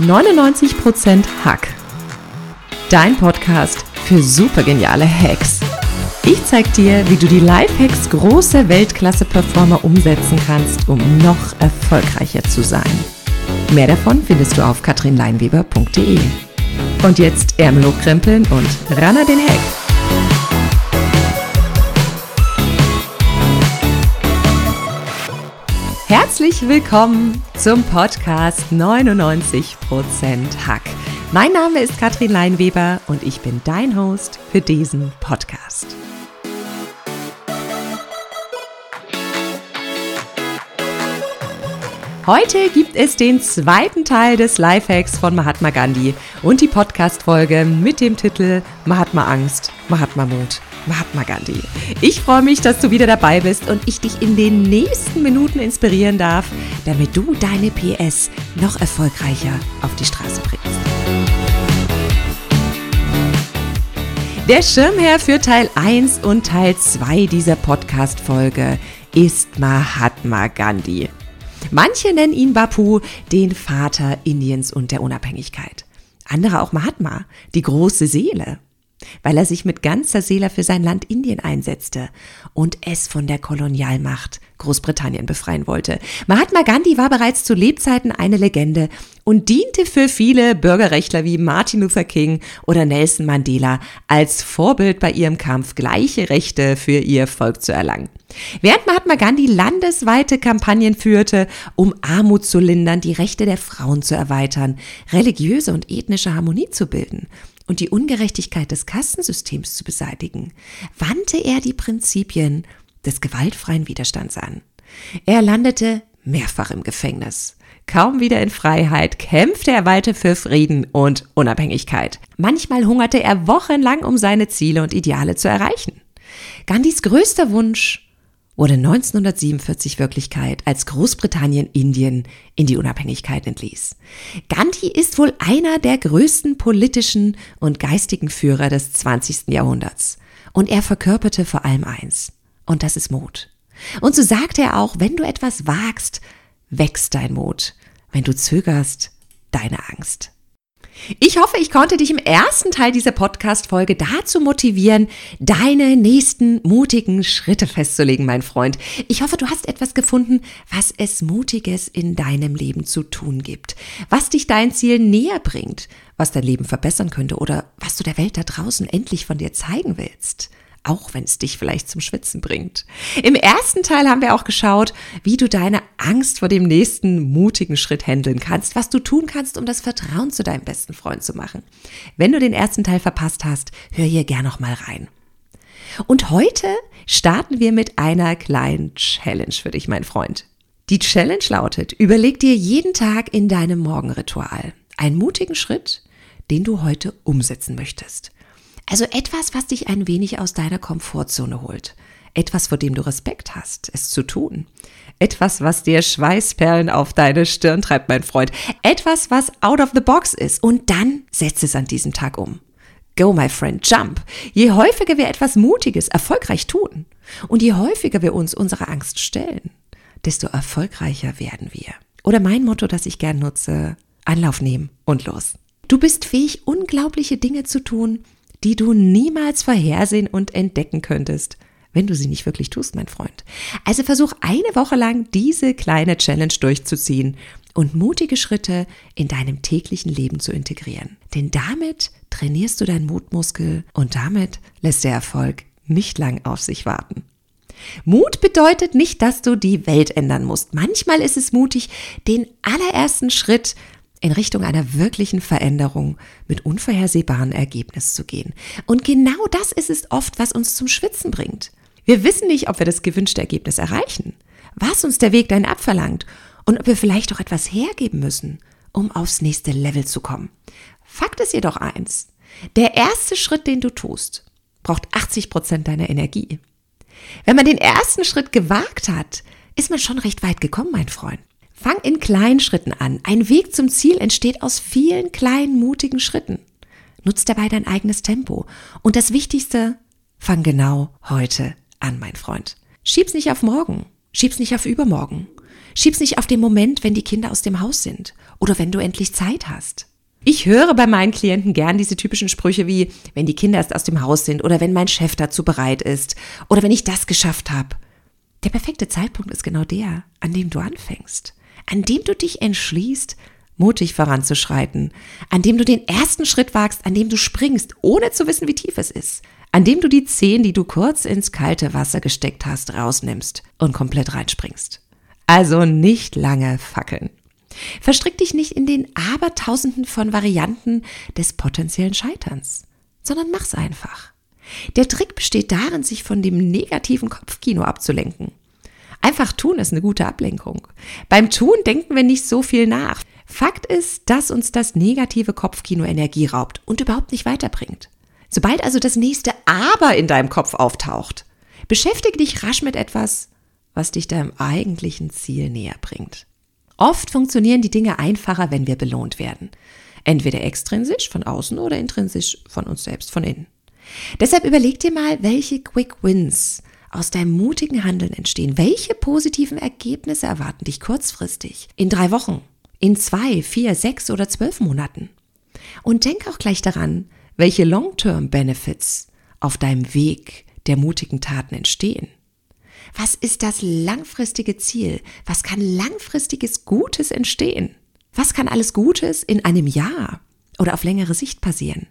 99% Hack. Dein Podcast für supergeniale Hacks. Ich zeig dir, wie du die Lifehacks großer Weltklasse-Performer umsetzen kannst, um noch erfolgreicher zu sein. Mehr davon findest du auf katrinleinweber.de. Und jetzt Ärmel hochkrempeln und ran an den Hack. Herzlich willkommen zum Podcast 99% Hack. Mein Name ist Katrin Leinweber und ich bin dein Host für diesen Podcast. Heute gibt es den zweiten Teil des Lifehacks von Mahatma Gandhi und die Podcast-Folge mit dem Titel Mahatma Angst, Mahatma Mut Mahatma Gandhi. Ich freue mich, dass du wieder dabei bist und ich dich in den nächsten Minuten inspirieren darf, damit du deine PS noch erfolgreicher auf die Straße bringst. Der Schirmherr für Teil 1 und Teil 2 dieser Podcast-Folge ist Mahatma Gandhi. Manche nennen ihn Bapu, den Vater Indiens und der Unabhängigkeit. Andere auch Mahatma, die große Seele weil er sich mit ganzer Seele für sein Land Indien einsetzte und es von der Kolonialmacht Großbritannien befreien wollte. Mahatma Gandhi war bereits zu Lebzeiten eine Legende und diente für viele Bürgerrechtler wie Martin Luther King oder Nelson Mandela als Vorbild bei ihrem Kampf, gleiche Rechte für ihr Volk zu erlangen. Während Mahatma Gandhi landesweite Kampagnen führte, um Armut zu lindern, die Rechte der Frauen zu erweitern, religiöse und ethnische Harmonie zu bilden und die Ungerechtigkeit des Kassensystems zu beseitigen, wandte er die Prinzipien des gewaltfreien Widerstands an. Er landete mehrfach im Gefängnis. Kaum wieder in Freiheit kämpfte er weiter für Frieden und Unabhängigkeit. Manchmal hungerte er wochenlang, um seine Ziele und Ideale zu erreichen. Gandhis größter Wunsch wurde 1947 Wirklichkeit, als Großbritannien Indien in die Unabhängigkeit entließ. Gandhi ist wohl einer der größten politischen und geistigen Führer des 20. Jahrhunderts. Und er verkörperte vor allem eins. Und das ist Mut. Und so sagte er auch, wenn du etwas wagst, wächst dein Mut. Wenn du zögerst, deine Angst. Ich hoffe, ich konnte dich im ersten Teil dieser Podcast-Folge dazu motivieren, deine nächsten mutigen Schritte festzulegen, mein Freund. Ich hoffe, du hast etwas gefunden, was es Mutiges in deinem Leben zu tun gibt, was dich dein Ziel näher bringt, was dein Leben verbessern könnte oder was du der Welt da draußen endlich von dir zeigen willst auch wenn es dich vielleicht zum Schwitzen bringt. Im ersten Teil haben wir auch geschaut, wie du deine Angst vor dem nächsten mutigen Schritt handeln kannst, was du tun kannst, um das Vertrauen zu deinem besten Freund zu machen. Wenn du den ersten Teil verpasst hast, hör hier gern noch mal rein. Und heute starten wir mit einer kleinen Challenge für dich, mein Freund. Die Challenge lautet, überleg dir jeden Tag in deinem Morgenritual einen mutigen Schritt, den du heute umsetzen möchtest. Also etwas, was dich ein wenig aus deiner Komfortzone holt. Etwas, vor dem du Respekt hast, es zu tun. Etwas, was dir Schweißperlen auf deine Stirn treibt, mein Freund. Etwas, was out of the box ist. Und dann setz es an diesem Tag um. Go, my friend, jump. Je häufiger wir etwas Mutiges erfolgreich tun und je häufiger wir uns unserer Angst stellen, desto erfolgreicher werden wir. Oder mein Motto, das ich gern nutze, Anlauf nehmen und los. Du bist fähig, unglaubliche Dinge zu tun, die du niemals vorhersehen und entdecken könntest, wenn du sie nicht wirklich tust, mein Freund. Also versuch eine Woche lang diese kleine Challenge durchzuziehen und mutige Schritte in deinem täglichen Leben zu integrieren. Denn damit trainierst du deinen Mutmuskel und damit lässt der Erfolg nicht lang auf sich warten. Mut bedeutet nicht, dass du die Welt ändern musst. Manchmal ist es mutig, den allerersten Schritt in Richtung einer wirklichen Veränderung mit unvorhersehbaren Ergebnis zu gehen. Und genau das ist es oft, was uns zum Schwitzen bringt. Wir wissen nicht, ob wir das gewünschte Ergebnis erreichen, was uns der Weg dahin abverlangt und ob wir vielleicht auch etwas hergeben müssen, um aufs nächste Level zu kommen. Fakt ist jedoch eins. Der erste Schritt, den du tust, braucht 80 Prozent deiner Energie. Wenn man den ersten Schritt gewagt hat, ist man schon recht weit gekommen, mein Freund. Fang in kleinen Schritten an. Ein Weg zum Ziel entsteht aus vielen kleinen, mutigen Schritten. Nutz dabei dein eigenes Tempo. Und das Wichtigste, fang genau heute an, mein Freund. Schieb's nicht auf morgen. Schieb's nicht auf übermorgen. Schieb's nicht auf den Moment, wenn die Kinder aus dem Haus sind oder wenn du endlich Zeit hast. Ich höre bei meinen Klienten gern diese typischen Sprüche wie, wenn die Kinder erst aus dem Haus sind oder wenn mein Chef dazu bereit ist oder wenn ich das geschafft habe. Der perfekte Zeitpunkt ist genau der, an dem du anfängst, an dem du dich entschließt, mutig voranzuschreiten, an dem du den ersten Schritt wagst, an dem du springst, ohne zu wissen, wie tief es ist, an dem du die Zehen, die du kurz ins kalte Wasser gesteckt hast, rausnimmst und komplett reinspringst. Also nicht lange fackeln. Verstrick dich nicht in den Abertausenden von Varianten des potenziellen Scheiterns, sondern mach's einfach. Der Trick besteht darin, sich von dem negativen Kopfkino abzulenken. Einfach tun ist eine gute Ablenkung. Beim Tun denken wir nicht so viel nach. Fakt ist, dass uns das negative Kopfkino Energie raubt und überhaupt nicht weiterbringt. Sobald also das nächste Aber in deinem Kopf auftaucht, beschäftige dich rasch mit etwas, was dich deinem eigentlichen Ziel näher bringt. Oft funktionieren die Dinge einfacher, wenn wir belohnt werden. Entweder extrinsisch von außen oder intrinsisch von uns selbst von innen. Deshalb überleg dir mal, welche Quick Wins aus deinem mutigen Handeln entstehen. Welche positiven Ergebnisse erwarten dich kurzfristig? In drei Wochen? In zwei, vier, sechs oder zwölf Monaten? Und denk auch gleich daran, welche Long-Term Benefits auf deinem Weg der mutigen Taten entstehen. Was ist das langfristige Ziel? Was kann langfristiges Gutes entstehen? Was kann alles Gutes in einem Jahr oder auf längere Sicht passieren?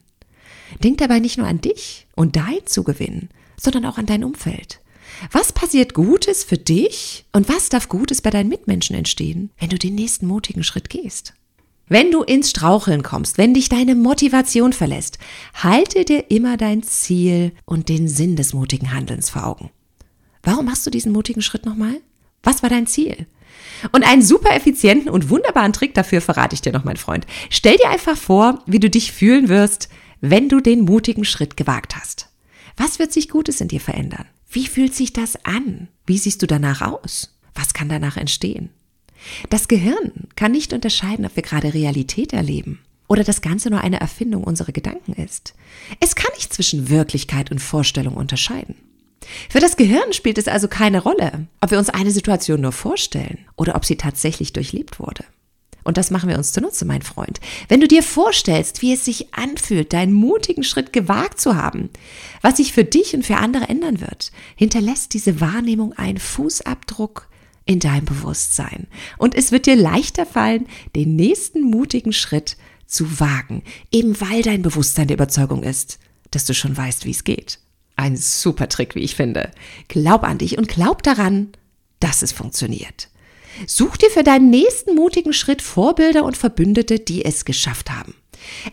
Denk dabei nicht nur an dich und dein Zugewinn, sondern auch an dein Umfeld. Was passiert Gutes für dich und was darf Gutes bei deinen Mitmenschen entstehen, wenn du den nächsten mutigen Schritt gehst? Wenn du ins Straucheln kommst, wenn dich deine Motivation verlässt, halte dir immer dein Ziel und den Sinn des mutigen Handelns vor Augen. Warum machst du diesen mutigen Schritt nochmal? Was war dein Ziel? Und einen super effizienten und wunderbaren Trick dafür verrate ich dir noch, mein Freund. Stell dir einfach vor, wie du dich fühlen wirst, wenn du den mutigen Schritt gewagt hast. Was wird sich Gutes in dir verändern? Wie fühlt sich das an? Wie siehst du danach aus? Was kann danach entstehen? Das Gehirn kann nicht unterscheiden, ob wir gerade Realität erleben oder das Ganze nur eine Erfindung unserer Gedanken ist. Es kann nicht zwischen Wirklichkeit und Vorstellung unterscheiden. Für das Gehirn spielt es also keine Rolle, ob wir uns eine Situation nur vorstellen oder ob sie tatsächlich durchlebt wurde. Und das machen wir uns zunutze, mein Freund. Wenn du dir vorstellst, wie es sich anfühlt, deinen mutigen Schritt gewagt zu haben, was sich für dich und für andere ändern wird, hinterlässt diese Wahrnehmung einen Fußabdruck in deinem Bewusstsein. Und es wird dir leichter fallen, den nächsten mutigen Schritt zu wagen, eben weil dein Bewusstsein der Überzeugung ist, dass du schon weißt, wie es geht. Ein super Trick, wie ich finde. Glaub an dich und glaub daran, dass es funktioniert. Such dir für deinen nächsten mutigen Schritt Vorbilder und Verbündete, die es geschafft haben.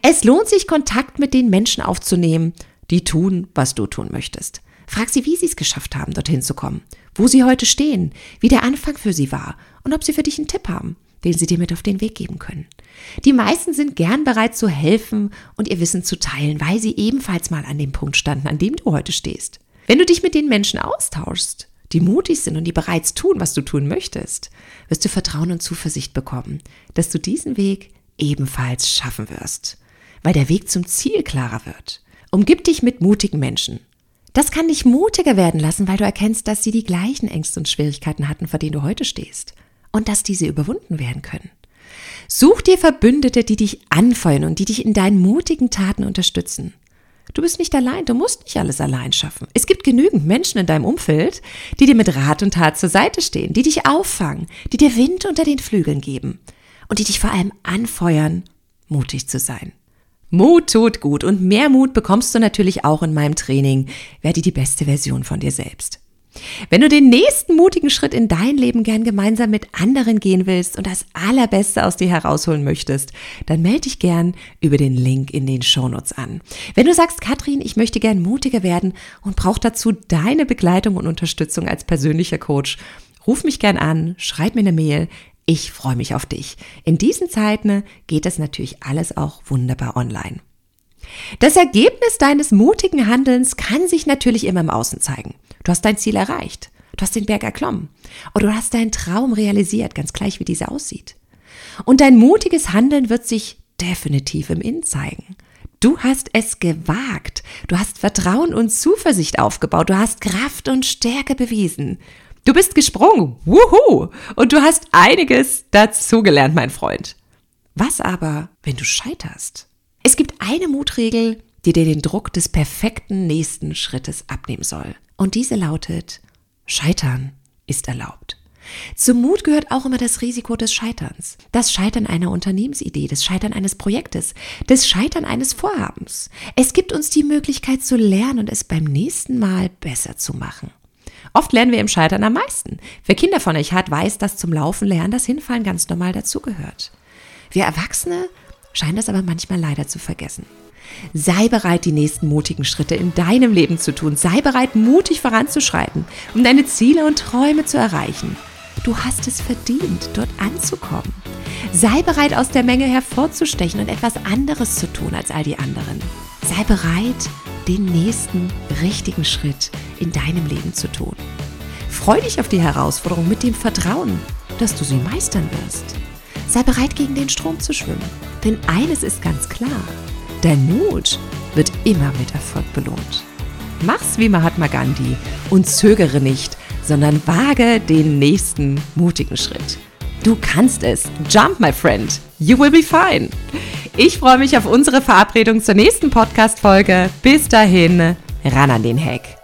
Es lohnt sich, Kontakt mit den Menschen aufzunehmen, die tun, was du tun möchtest. Frag sie, wie sie es geschafft haben, dorthin zu kommen, wo sie heute stehen, wie der Anfang für sie war und ob sie für dich einen Tipp haben, den sie dir mit auf den Weg geben können. Die meisten sind gern bereit zu helfen und ihr Wissen zu teilen, weil sie ebenfalls mal an dem Punkt standen, an dem du heute stehst. Wenn du dich mit den Menschen austauschst, die mutig sind und die bereits tun, was du tun möchtest, wirst du Vertrauen und Zuversicht bekommen, dass du diesen Weg ebenfalls schaffen wirst, weil der Weg zum Ziel klarer wird. Umgib dich mit mutigen Menschen. Das kann dich mutiger werden lassen, weil du erkennst, dass sie die gleichen Ängste und Schwierigkeiten hatten, vor denen du heute stehst und dass diese überwunden werden können. Such dir Verbündete, die dich anfeuern und die dich in deinen mutigen Taten unterstützen. Du bist nicht allein, du musst nicht alles allein schaffen. Es gibt genügend Menschen in deinem Umfeld, die dir mit Rat und Tat zur Seite stehen, die dich auffangen, die dir Wind unter den Flügeln geben und die dich vor allem anfeuern, mutig zu sein. Mut tut gut und mehr Mut bekommst du natürlich auch in meinem Training. Werde die beste Version von dir selbst. Wenn du den nächsten mutigen Schritt in dein Leben gern gemeinsam mit anderen gehen willst und das Allerbeste aus dir herausholen möchtest, dann melde dich gern über den Link in den Shownotes an. Wenn du sagst, Katrin, ich möchte gern mutiger werden und brauche dazu deine Begleitung und Unterstützung als persönlicher Coach, ruf mich gern an, schreib mir eine Mail. Ich freue mich auf dich. In diesen Zeiten geht das natürlich alles auch wunderbar online. Das Ergebnis deines mutigen Handelns kann sich natürlich immer im Außen zeigen. Du hast dein Ziel erreicht. Du hast den Berg erklommen. Oder du hast deinen Traum realisiert, ganz gleich wie dieser aussieht. Und dein mutiges Handeln wird sich definitiv im Innen zeigen. Du hast es gewagt. Du hast Vertrauen und Zuversicht aufgebaut. Du hast Kraft und Stärke bewiesen. Du bist gesprungen. Wuhu! Und du hast einiges dazugelernt, mein Freund. Was aber, wenn du scheiterst? Es gibt eine Mutregel, die dir den Druck des perfekten nächsten Schrittes abnehmen soll. Und diese lautet, Scheitern ist erlaubt. Zum Mut gehört auch immer das Risiko des Scheiterns. Das Scheitern einer Unternehmensidee, das Scheitern eines Projektes, das Scheitern eines Vorhabens. Es gibt uns die Möglichkeit zu lernen und es beim nächsten Mal besser zu machen. Oft lernen wir im Scheitern am meisten. Wer Kinder von euch hat, weiß, dass zum Laufen lernen das Hinfallen ganz normal dazugehört. Wir Erwachsene scheinen das aber manchmal leider zu vergessen. Sei bereit, die nächsten mutigen Schritte in deinem Leben zu tun. Sei bereit, mutig voranzuschreiten, um deine Ziele und Träume zu erreichen. Du hast es verdient, dort anzukommen. Sei bereit, aus der Menge hervorzustechen und etwas anderes zu tun als all die anderen. Sei bereit, den nächsten richtigen Schritt in deinem Leben zu tun. Freu dich auf die Herausforderung mit dem Vertrauen, dass du sie meistern wirst. Sei bereit, gegen den Strom zu schwimmen. Denn eines ist ganz klar, dein Mut wird immer mit Erfolg belohnt. Mach's wie Mahatma Gandhi und zögere nicht, sondern wage den nächsten mutigen Schritt. Du kannst es. Jump, my friend. You will be fine. Ich freue mich auf unsere Verabredung zur nächsten Podcast-Folge. Bis dahin, ran an den Hack.